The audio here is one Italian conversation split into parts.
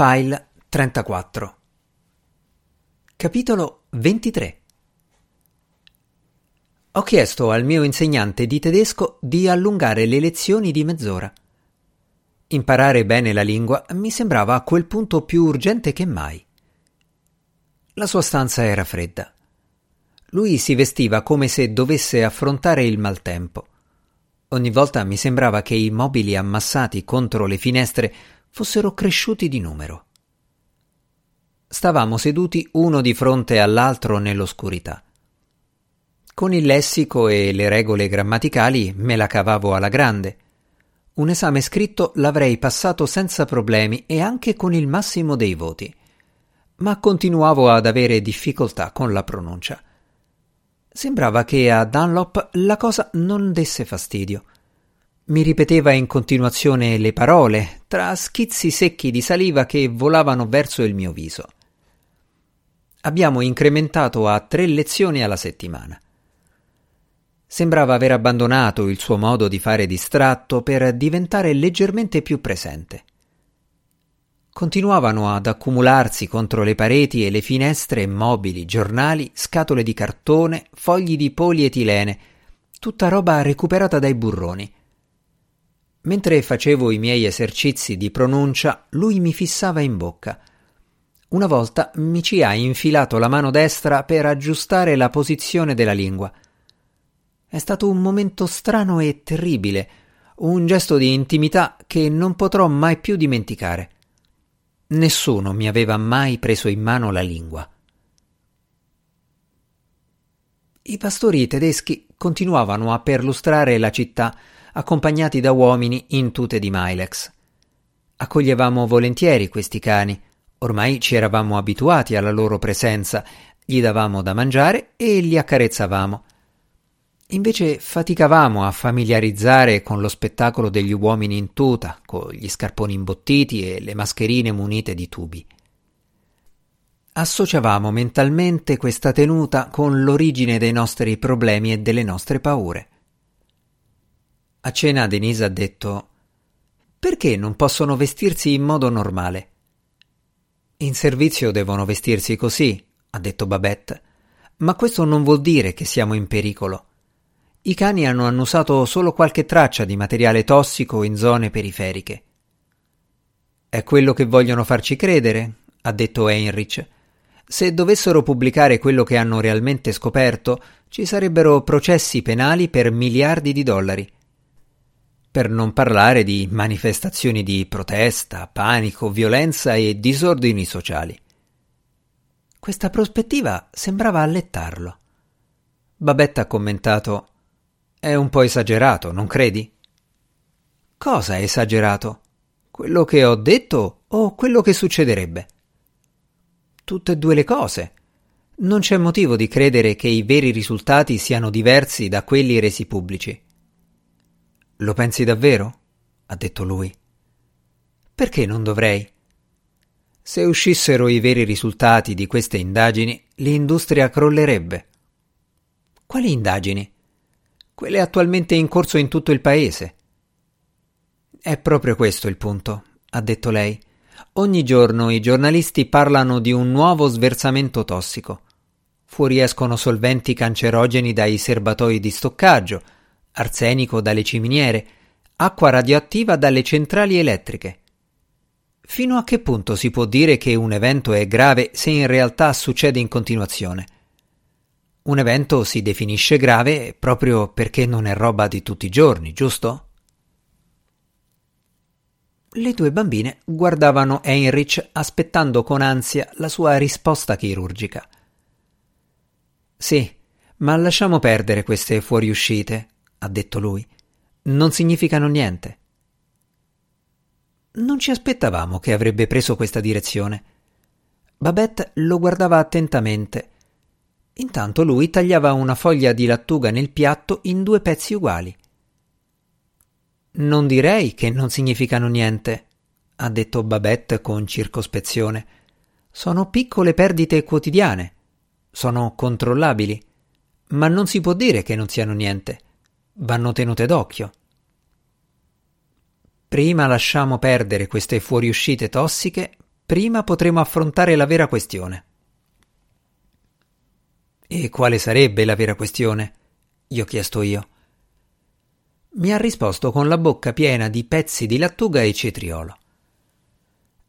File 34 Capitolo 23 Ho chiesto al mio insegnante di tedesco di allungare le lezioni di mezz'ora. Imparare bene la lingua mi sembrava a quel punto più urgente che mai. La sua stanza era fredda. Lui si vestiva come se dovesse affrontare il maltempo. Ogni volta mi sembrava che i mobili ammassati contro le finestre fossero cresciuti di numero. Stavamo seduti uno di fronte all'altro nell'oscurità. Con il lessico e le regole grammaticali me la cavavo alla grande. Un esame scritto l'avrei passato senza problemi e anche con il massimo dei voti. Ma continuavo ad avere difficoltà con la pronuncia. Sembrava che a Dunlop la cosa non desse fastidio. Mi ripeteva in continuazione le parole, tra schizzi secchi di saliva che volavano verso il mio viso. Abbiamo incrementato a tre lezioni alla settimana. Sembrava aver abbandonato il suo modo di fare distratto per diventare leggermente più presente. Continuavano ad accumularsi contro le pareti e le finestre mobili, giornali, scatole di cartone, fogli di polietilene, tutta roba recuperata dai burroni. Mentre facevo i miei esercizi di pronuncia, lui mi fissava in bocca. Una volta mi ci ha infilato la mano destra per aggiustare la posizione della lingua. È stato un momento strano e terribile, un gesto di intimità che non potrò mai più dimenticare. Nessuno mi aveva mai preso in mano la lingua. I pastori tedeschi continuavano a perlustrare la città accompagnati da uomini in tute di Milex. Accoglievamo volentieri questi cani, ormai ci eravamo abituati alla loro presenza, gli davamo da mangiare e li accarezzavamo. Invece faticavamo a familiarizzare con lo spettacolo degli uomini in tuta, con gli scarponi imbottiti e le mascherine munite di tubi. Associavamo mentalmente questa tenuta con l'origine dei nostri problemi e delle nostre paure. A cena Denise ha detto Perché non possono vestirsi in modo normale? In servizio devono vestirsi così, ha detto Babette, ma questo non vuol dire che siamo in pericolo. I cani hanno annusato solo qualche traccia di materiale tossico in zone periferiche. È quello che vogliono farci credere, ha detto Heinrich. Se dovessero pubblicare quello che hanno realmente scoperto, ci sarebbero processi penali per miliardi di dollari per non parlare di manifestazioni di protesta, panico, violenza e disordini sociali. Questa prospettiva sembrava allettarlo. Babette ha commentato È un po' esagerato, non credi? Cosa è esagerato? Quello che ho detto o quello che succederebbe? Tutte e due le cose. Non c'è motivo di credere che i veri risultati siano diversi da quelli resi pubblici. Lo pensi davvero? ha detto lui. Perché non dovrei? Se uscissero i veri risultati di queste indagini, l'industria crollerebbe. Quali indagini? Quelle attualmente in corso in tutto il paese. È proprio questo il punto, ha detto lei. Ogni giorno i giornalisti parlano di un nuovo sversamento tossico. Fuoriescono solventi cancerogeni dai serbatoi di stoccaggio, arsenico dalle ciminiere, acqua radioattiva dalle centrali elettriche. Fino a che punto si può dire che un evento è grave se in realtà succede in continuazione? Un evento si definisce grave proprio perché non è roba di tutti i giorni, giusto? Le due bambine guardavano Heinrich aspettando con ansia la sua risposta chirurgica. Sì, ma lasciamo perdere queste fuoriuscite, ha detto lui, non significano niente. Non ci aspettavamo che avrebbe preso questa direzione. Babette lo guardava attentamente. Intanto lui tagliava una foglia di lattuga nel piatto in due pezzi uguali. Non direi che non significano niente, ha detto Babette con circospezione. Sono piccole perdite quotidiane. Sono controllabili. Ma non si può dire che non siano niente vanno tenute d'occhio. Prima lasciamo perdere queste fuoriuscite tossiche, prima potremo affrontare la vera questione. E quale sarebbe la vera questione? gli ho chiesto io. Mi ha risposto con la bocca piena di pezzi di lattuga e cetriolo.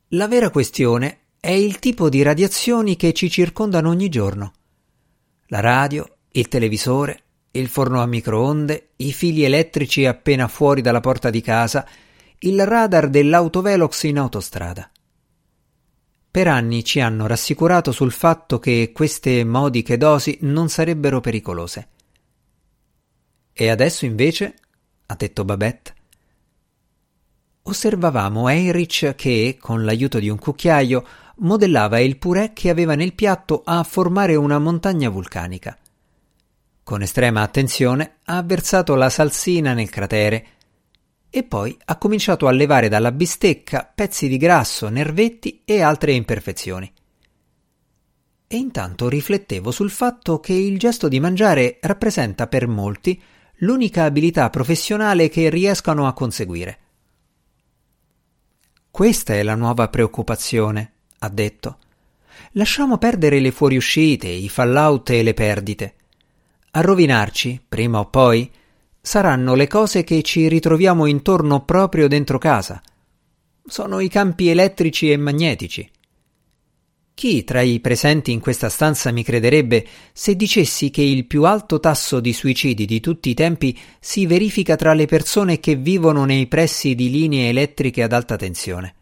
La vera questione è il tipo di radiazioni che ci circondano ogni giorno. La radio, il televisore, il forno a microonde, i fili elettrici appena fuori dalla porta di casa, il radar dell'autovelox in autostrada. Per anni ci hanno rassicurato sul fatto che queste modiche dosi non sarebbero pericolose. E adesso invece, ha detto Babette, osservavamo Heinrich che, con l'aiuto di un cucchiaio, modellava il purè che aveva nel piatto a formare una montagna vulcanica. Con estrema attenzione ha versato la salsina nel cratere e poi ha cominciato a levare dalla bistecca pezzi di grasso, nervetti e altre imperfezioni. E intanto riflettevo sul fatto che il gesto di mangiare rappresenta per molti l'unica abilità professionale che riescano a conseguire. Questa è la nuova preoccupazione, ha detto. Lasciamo perdere le fuoriuscite, i fallout e le perdite. A rovinarci, prima o poi, saranno le cose che ci ritroviamo intorno proprio dentro casa. Sono i campi elettrici e magnetici. Chi tra i presenti in questa stanza mi crederebbe se dicessi che il più alto tasso di suicidi di tutti i tempi si verifica tra le persone che vivono nei pressi di linee elettriche ad alta tensione?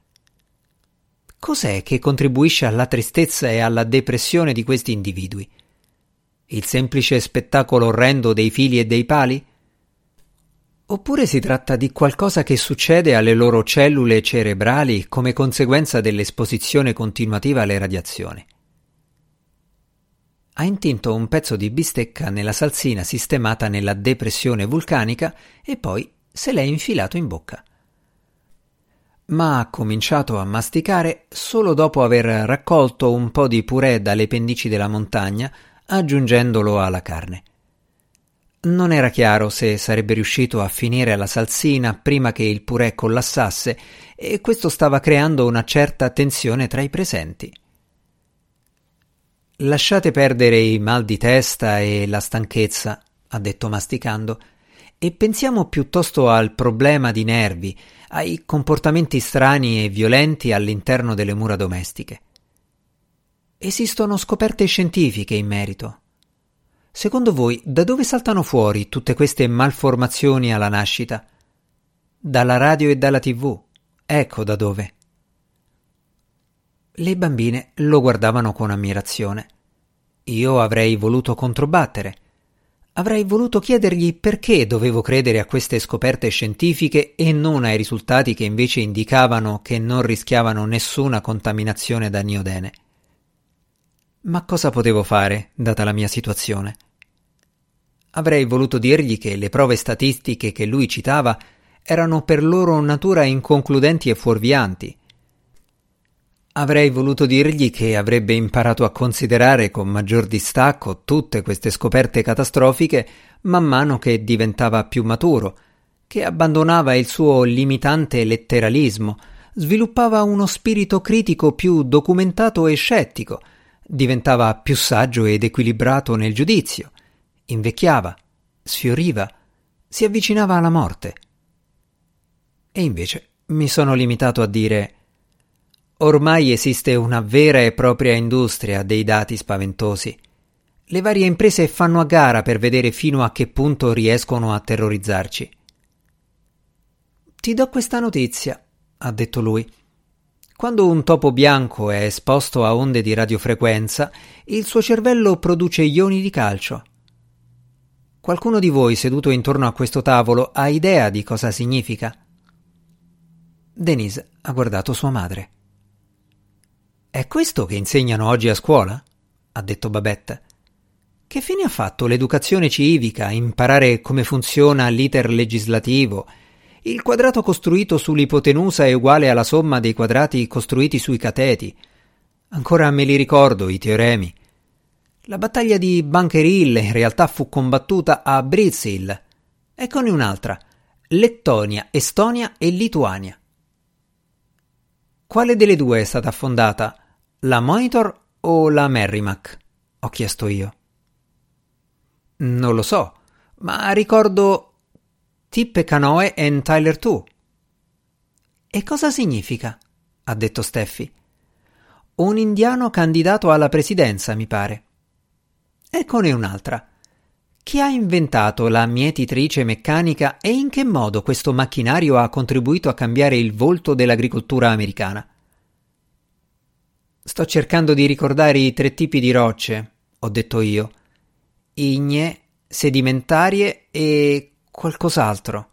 Cos'è che contribuisce alla tristezza e alla depressione di questi individui? Il semplice spettacolo orrendo dei fili e dei pali? Oppure si tratta di qualcosa che succede alle loro cellule cerebrali come conseguenza dell'esposizione continuativa alle radiazioni? Ha intinto un pezzo di bistecca nella salsina sistemata nella depressione vulcanica e poi se l'è infilato in bocca. Ma ha cominciato a masticare solo dopo aver raccolto un po' di purè dalle pendici della montagna aggiungendolo alla carne. Non era chiaro se sarebbe riuscito a finire la salsina prima che il purè collassasse e questo stava creando una certa tensione tra i presenti. Lasciate perdere i mal di testa e la stanchezza, ha detto masticando, e pensiamo piuttosto al problema di nervi, ai comportamenti strani e violenti all'interno delle mura domestiche. Esistono scoperte scientifiche in merito. Secondo voi, da dove saltano fuori tutte queste malformazioni alla nascita? Dalla radio e dalla tv. Ecco da dove. Le bambine lo guardavano con ammirazione. Io avrei voluto controbattere. Avrei voluto chiedergli perché dovevo credere a queste scoperte scientifiche e non ai risultati che invece indicavano che non rischiavano nessuna contaminazione da niodene. Ma cosa potevo fare, data la mia situazione? Avrei voluto dirgli che le prove statistiche che lui citava erano per loro natura inconcludenti e fuorvianti. Avrei voluto dirgli che avrebbe imparato a considerare con maggior distacco tutte queste scoperte catastrofiche man mano che diventava più maturo, che abbandonava il suo limitante letteralismo, sviluppava uno spirito critico più documentato e scettico, diventava più saggio ed equilibrato nel giudizio, invecchiava, sfioriva, si avvicinava alla morte. E invece mi sono limitato a dire Ormai esiste una vera e propria industria dei dati spaventosi. Le varie imprese fanno a gara per vedere fino a che punto riescono a terrorizzarci. Ti do questa notizia, ha detto lui. Quando un topo bianco è esposto a onde di radiofrequenza, il suo cervello produce ioni di calcio. Qualcuno di voi seduto intorno a questo tavolo ha idea di cosa significa? Denise ha guardato sua madre. È questo che insegnano oggi a scuola? ha detto Babette. Che fine ha fatto l'educazione civica, imparare come funziona l'iter legislativo, il quadrato costruito sull'ipotenusa è uguale alla somma dei quadrati costruiti sui cateti. Ancora me li ricordo i teoremi. La battaglia di Bunker Hill in realtà fu combattuta a Briz Hill. Eccone un'altra. Lettonia, Estonia e Lituania. Quale delle due è stata affondata? La Monitor o la Merrimack? ho chiesto io. Non lo so, ma ricordo Tippe Canoe e Tyler 2. E cosa significa? ha detto Steffi. Un indiano candidato alla presidenza, mi pare. Eccone un'altra. Chi ha inventato la mietitrice meccanica e in che modo questo macchinario ha contribuito a cambiare il volto dell'agricoltura americana? Sto cercando di ricordare i tre tipi di rocce, ho detto io. Igne, sedimentarie e qualcos'altro.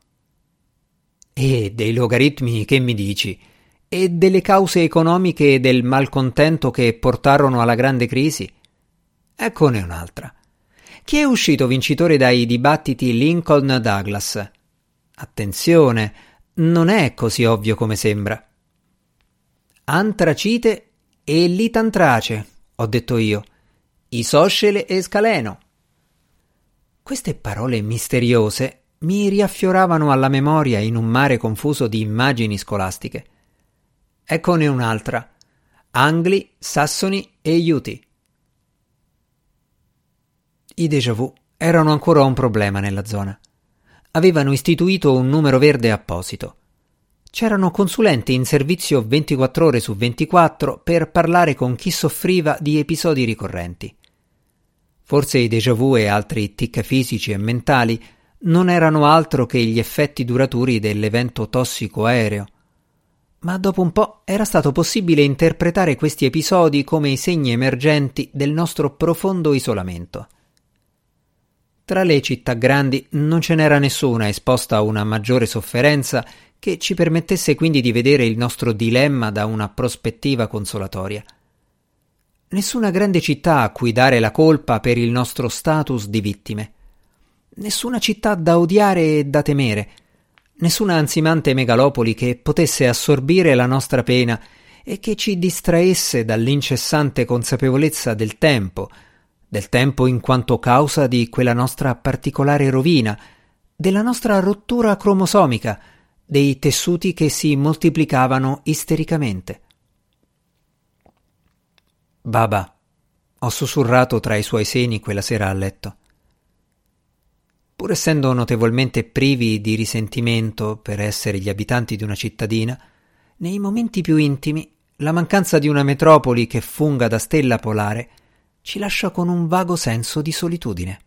E dei logaritmi che mi dici? E delle cause economiche del malcontento che portarono alla grande crisi? Eccone un'altra. Chi è uscito vincitore dai dibattiti Lincoln-Douglas? Attenzione, non è così ovvio come sembra. Antracite e litantrace, ho detto io. Isoscele e scaleno. Queste parole misteriose mi riaffioravano alla memoria in un mare confuso di immagini scolastiche. Eccone un'altra. Angli, Sassoni e Iuti. I déjà vu erano ancora un problema nella zona. Avevano istituito un numero verde apposito. C'erano consulenti in servizio 24 ore su 24 per parlare con chi soffriva di episodi ricorrenti. Forse i déjà vu e altri tic fisici e mentali non erano altro che gli effetti duraturi dell'evento tossico aereo. Ma dopo un po' era stato possibile interpretare questi episodi come i segni emergenti del nostro profondo isolamento. Tra le città grandi non ce n'era nessuna esposta a una maggiore sofferenza che ci permettesse quindi di vedere il nostro dilemma da una prospettiva consolatoria. Nessuna grande città a cui dare la colpa per il nostro status di vittime. Nessuna città da odiare e da temere. Nessuna ansimante megalopoli che potesse assorbire la nostra pena e che ci distraesse dall'incessante consapevolezza del tempo, del tempo in quanto causa di quella nostra particolare rovina, della nostra rottura cromosomica, dei tessuti che si moltiplicavano istericamente. Baba, ho sussurrato tra i suoi seni quella sera a letto. Pur essendo notevolmente privi di risentimento per essere gli abitanti di una cittadina, nei momenti più intimi la mancanza di una metropoli che funga da stella polare ci lascia con un vago senso di solitudine.